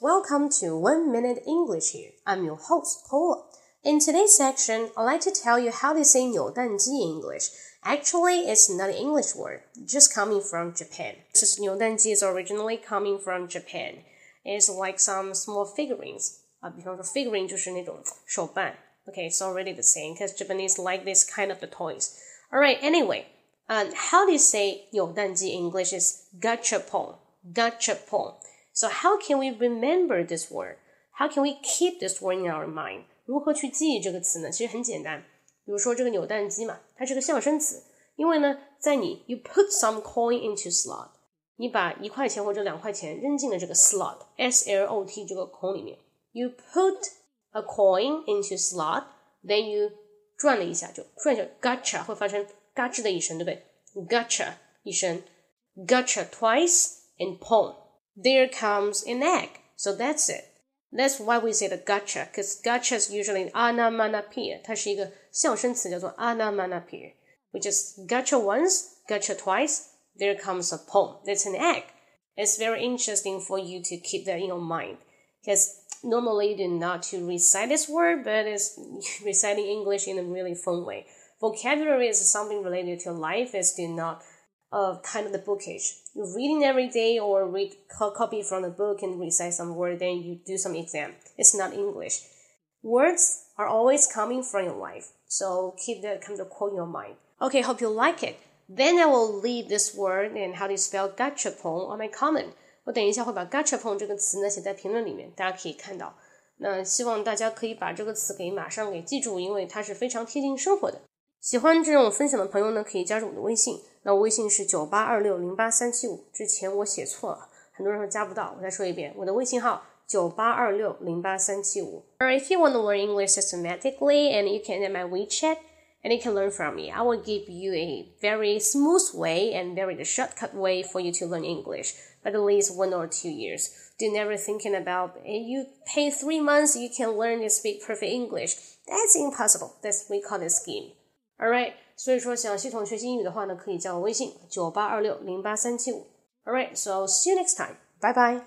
welcome to One Minute English here. I'm your host, Paula. In today's section, I'd like to tell you how to say 扭蛋机 in English. Actually, it's not an English word, just coming from Japan. This 扭蛋机 is originally coming from Japan. It's like some small figurines. 啊，比方说 figurine 就是那种手办。Okay, it's already the same because Japanese like this kind of the toys. Alright, anyway, um, how do you say 扭蛋机 in English is gachapon, gachapon. So how can we remember this word? How can we keep this word in our mind? mind？如何去记忆这个词呢？其实很简单，比如说这个扭蛋机嘛，它是个象声词，因为呢，在你 you put some coin into slot，你把一块钱或者两块钱扔进了这个 slot，s l o t 这个孔里面，you put a coin into slot，then you 转了一下就转一下，gacha 会发生嘎吱的一声，对不对？gacha 一声，gacha twice and pong。there comes an egg. So that's it. That's why we say the gacha, because gacha is usually onomatopoeia. 它是一个象声词，叫做 onomatopoeia. We just gacha once, gacha twice. There comes a pon. That's an egg. It's very interesting for you to keep that in your mind, because normally you do not to recite this word, but it's reciting English in a really fun way. Vocabulary is something related to life. It's do not of kind of the bookish. You're reading every day or read copy from the book and recite some word, then you do some exam. It's not English. Words are always coming from your life, so keep that kind of quote in your mind. Okay, hope you like it. Then I will leave this word and how to spell gachapon on my comment. 我等一下会把 gachapon 这个词呢写在评论里面，大家可以看到。那希望大家可以把这个词给马上给记住，因为它是非常贴近生活的。 喜欢这种分享的朋友呢，可以加入我的微信。那微信是九八二六零八三七五。之前我写错了，很多人说加不到，我再说一遍，我的微信号九八二六零八三七五。Or if you want to learn English systematically, and you can add my WeChat, and you can learn from me, I will give you a very smooth way and very shortcut way for you to learn English, but at least one or two years. Do never thinking about you pay three months you can learn to speak perfect English. That's impossible. That's we call it scheme. All right，所以说想系统学习英语的话呢，可以加我微信九八二六零八三七五。All right，so see you next time. 拜拜